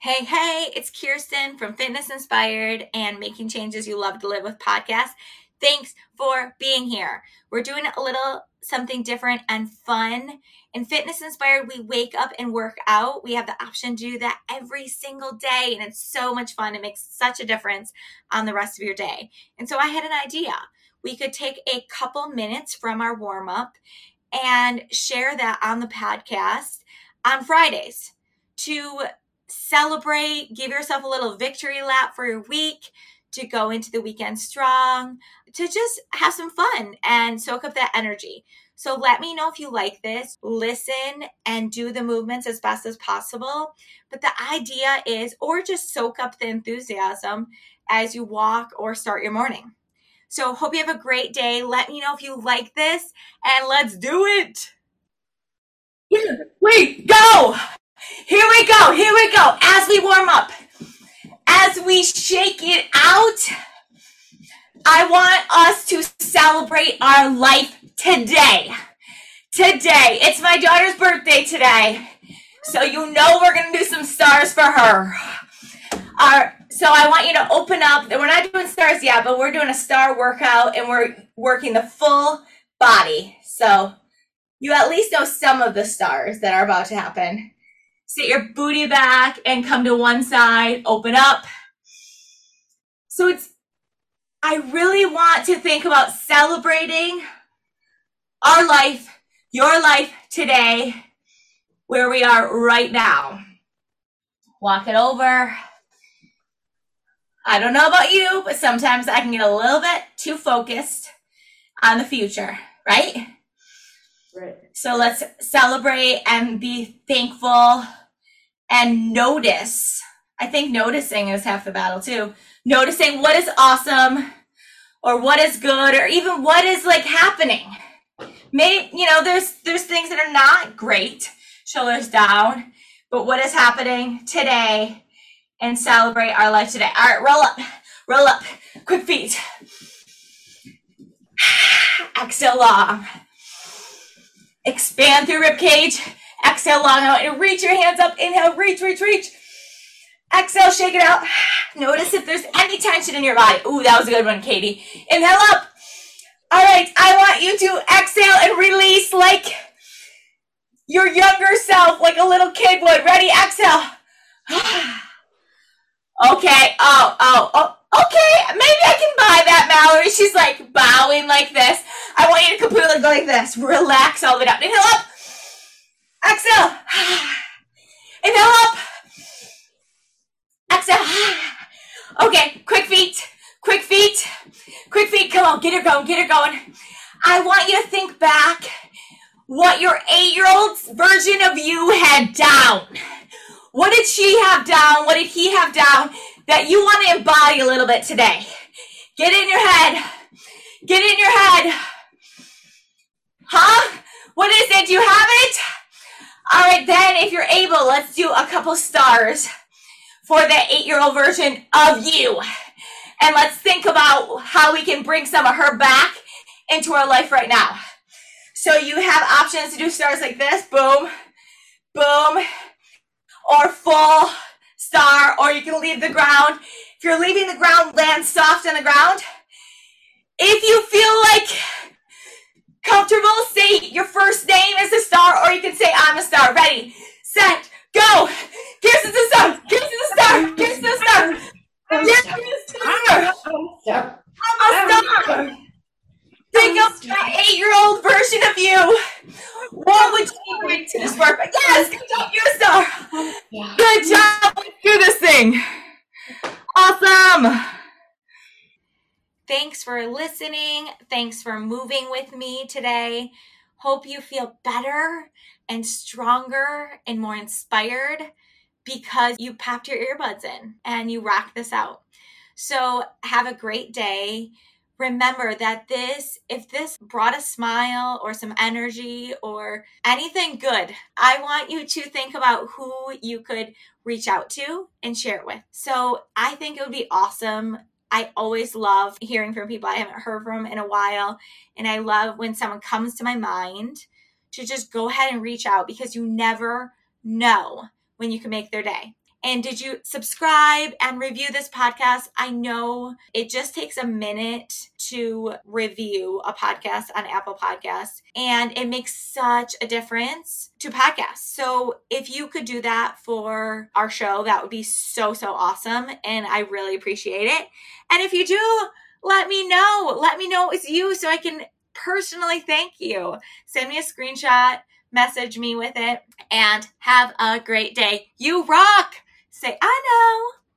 Hey, hey, it's Kirsten from Fitness Inspired and Making Changes You Love to Live with podcast. Thanks for being here. We're doing a little something different and fun. In Fitness Inspired, we wake up and work out. We have the option to do that every single day, and it's so much fun. It makes such a difference on the rest of your day. And so I had an idea. We could take a couple minutes from our warm up and share that on the podcast on Fridays to celebrate, give yourself a little victory lap for your week, to go into the weekend strong, to just have some fun and soak up that energy. So let me know if you like this. Listen and do the movements as best as possible. But the idea is, or just soak up the enthusiasm as you walk or start your morning. So hope you have a great day. Let me know if you like this and let's do it. Wait, go! Here we go, here we go. As we warm up, as we shake it out, I want us to celebrate our life today. Today, it's my daughter's birthday today. So you know we're going to do some stars for her. Our, so I want you to open up. We're not doing stars yet, but we're doing a star workout and we're working the full body. So you at least know some of the stars that are about to happen. Sit your booty back and come to one side, open up. So it's, I really want to think about celebrating our life, your life today, where we are right now. Walk it over. I don't know about you, but sometimes I can get a little bit too focused on the future, right? Right. So let's celebrate and be thankful and notice. I think noticing is half the battle too. Noticing what is awesome or what is good or even what is like happening. May you know, there's there's things that are not great, shoulders down, but what is happening today and celebrate our life today. All right, roll up, roll up, quick feet. Exhale long. Expand through rib cage. Exhale long out and reach your hands up. Inhale, reach, reach, reach. Exhale, shake it out. Notice if there's any tension in your body. Ooh, that was a good one, Katie. Inhale up. All right, I want you to exhale and release like your younger self, like a little kid would. Ready? Exhale. okay. Oh, oh, oh. Okay, maybe I can buy that, Mallory. She's like bowing like this. I want you to completely go like this. Relax all the way down. Inhale up. Exhale. Inhale up. Exhale. Okay, quick feet. Quick feet. Quick feet. Come on, get her going. Get her going. I want you to think back what your eight year old version of you had down. What did she have down? What did he have down that you want to embody a little bit today? Get it in your head. Get in your head. Huh? What is it? Do you have it? All right, then, if you're able, let's do a couple stars for the eight year old version of you. And let's think about how we can bring some of her back into our life right now. So you have options to do stars like this boom, boom, or full star, or you can leave the ground. If you're leaving the ground, land soft on the ground. If you feel like comfortable, say your first name is a star, or you can say I'm a star. Ready, set, go. Kirsten's a star. Kirsten's a star. Kirsten's a star. Kirsten's a star. I'm a star. Think of that eight-year-old version of you. What would you bring to this work? Yes, good job. You're a star. Good job. Let's do this thing. Awesome. Thanks for listening. Thanks for moving with me today. Hope you feel better and stronger and more inspired because you popped your earbuds in and you rocked this out. So, have a great day. Remember that this, if this brought a smile or some energy or anything good, I want you to think about who you could reach out to and share it with. So, I think it would be awesome I always love hearing from people I haven't heard from in a while. And I love when someone comes to my mind to just go ahead and reach out because you never know when you can make their day. And did you subscribe and review this podcast? I know it just takes a minute to review a podcast on Apple Podcasts, and it makes such a difference to podcasts. So if you could do that for our show, that would be so, so awesome. And I really appreciate it. And if you do, let me know. Let me know it's you so I can personally thank you. Send me a screenshot, message me with it, and have a great day. You rock! Say, I know.